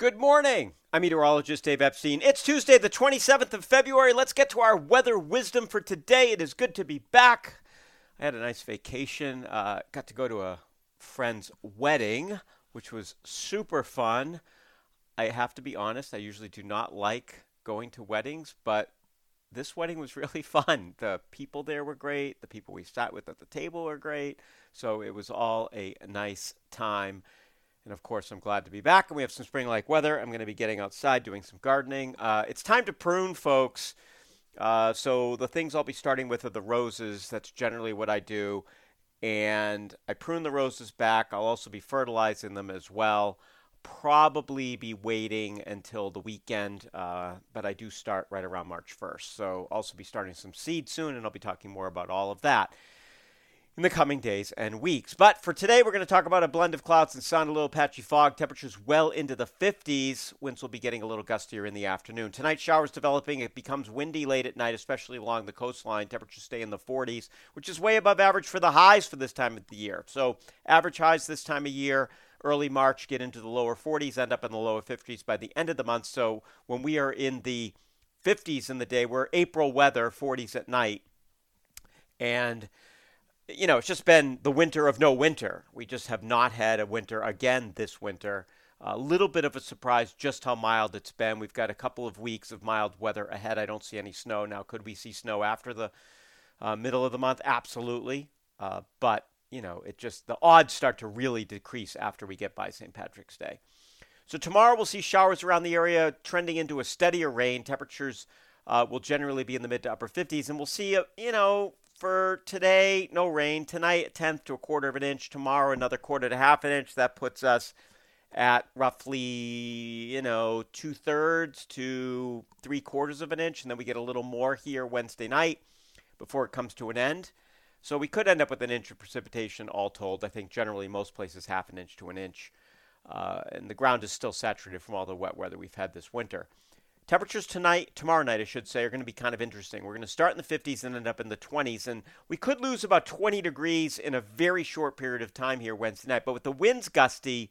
Good morning. I'm meteorologist Dave Epstein. It's Tuesday, the 27th of February. Let's get to our weather wisdom for today. It is good to be back. I had a nice vacation. Uh, got to go to a friend's wedding, which was super fun. I have to be honest, I usually do not like going to weddings, but this wedding was really fun. The people there were great. The people we sat with at the table were great. So it was all a nice time. And of course, I'm glad to be back. And we have some spring like weather. I'm going to be getting outside doing some gardening. Uh, it's time to prune, folks. Uh, so the things I'll be starting with are the roses. That's generally what I do. And I prune the roses back. I'll also be fertilizing them as well. Probably be waiting until the weekend, uh, but I do start right around March 1st. So also be starting some seed soon, and I'll be talking more about all of that in the coming days and weeks. But for today, we're going to talk about a blend of clouds and sun, a little patchy fog, temperatures well into the 50s. Winds will be getting a little gustier in the afternoon. Tonight, showers developing. It becomes windy late at night, especially along the coastline. Temperatures stay in the 40s, which is way above average for the highs for this time of the year. So, average highs this time of year. Early March get into the lower 40s, end up in the lower 50s by the end of the month. So, when we are in the 50s in the day, we're April weather, 40s at night. And you know, it's just been the winter of no winter. We just have not had a winter again this winter. A little bit of a surprise just how mild it's been. We've got a couple of weeks of mild weather ahead. I don't see any snow now. Could we see snow after the uh, middle of the month? Absolutely. Uh, but, you know, it just, the odds start to really decrease after we get by St. Patrick's Day. So tomorrow we'll see showers around the area trending into a steadier rain. Temperatures uh, will generally be in the mid to upper 50s, and we'll see, a, you know, for today, no rain. Tonight, a tenth to a quarter of an inch. Tomorrow, another quarter to half an inch. That puts us at roughly, you know, two thirds to three quarters of an inch. And then we get a little more here Wednesday night before it comes to an end. So we could end up with an inch of precipitation all told. I think generally most places half an inch to an inch. Uh, and the ground is still saturated from all the wet weather we've had this winter. Temperatures tonight, tomorrow night, I should say, are going to be kind of interesting. We're going to start in the 50s and end up in the 20s, and we could lose about 20 degrees in a very short period of time here Wednesday night. But with the winds gusty,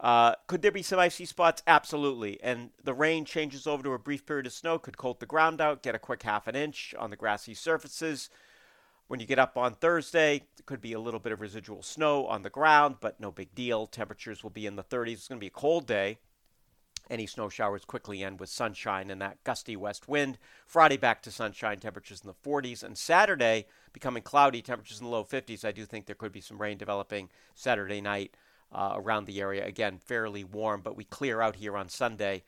uh, could there be some icy spots? Absolutely. And the rain changes over to a brief period of snow, could coat the ground out, get a quick half an inch on the grassy surfaces. When you get up on Thursday, there could be a little bit of residual snow on the ground, but no big deal. Temperatures will be in the 30s. It's going to be a cold day. Any snow showers quickly end with sunshine and that gusty west wind. Friday back to sunshine, temperatures in the 40s. And Saturday becoming cloudy, temperatures in the low 50s. I do think there could be some rain developing Saturday night uh, around the area. Again, fairly warm, but we clear out here on Sunday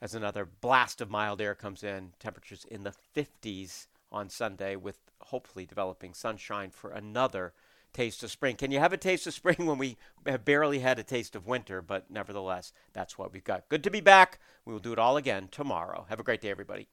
as another blast of mild air comes in. Temperatures in the 50s on Sunday with hopefully developing sunshine for another taste of spring. Can you have a taste of spring when we have barely had a taste of winter? But nevertheless, that's what we've got. Good to be back. We will do it all again tomorrow. Have a great day, everybody.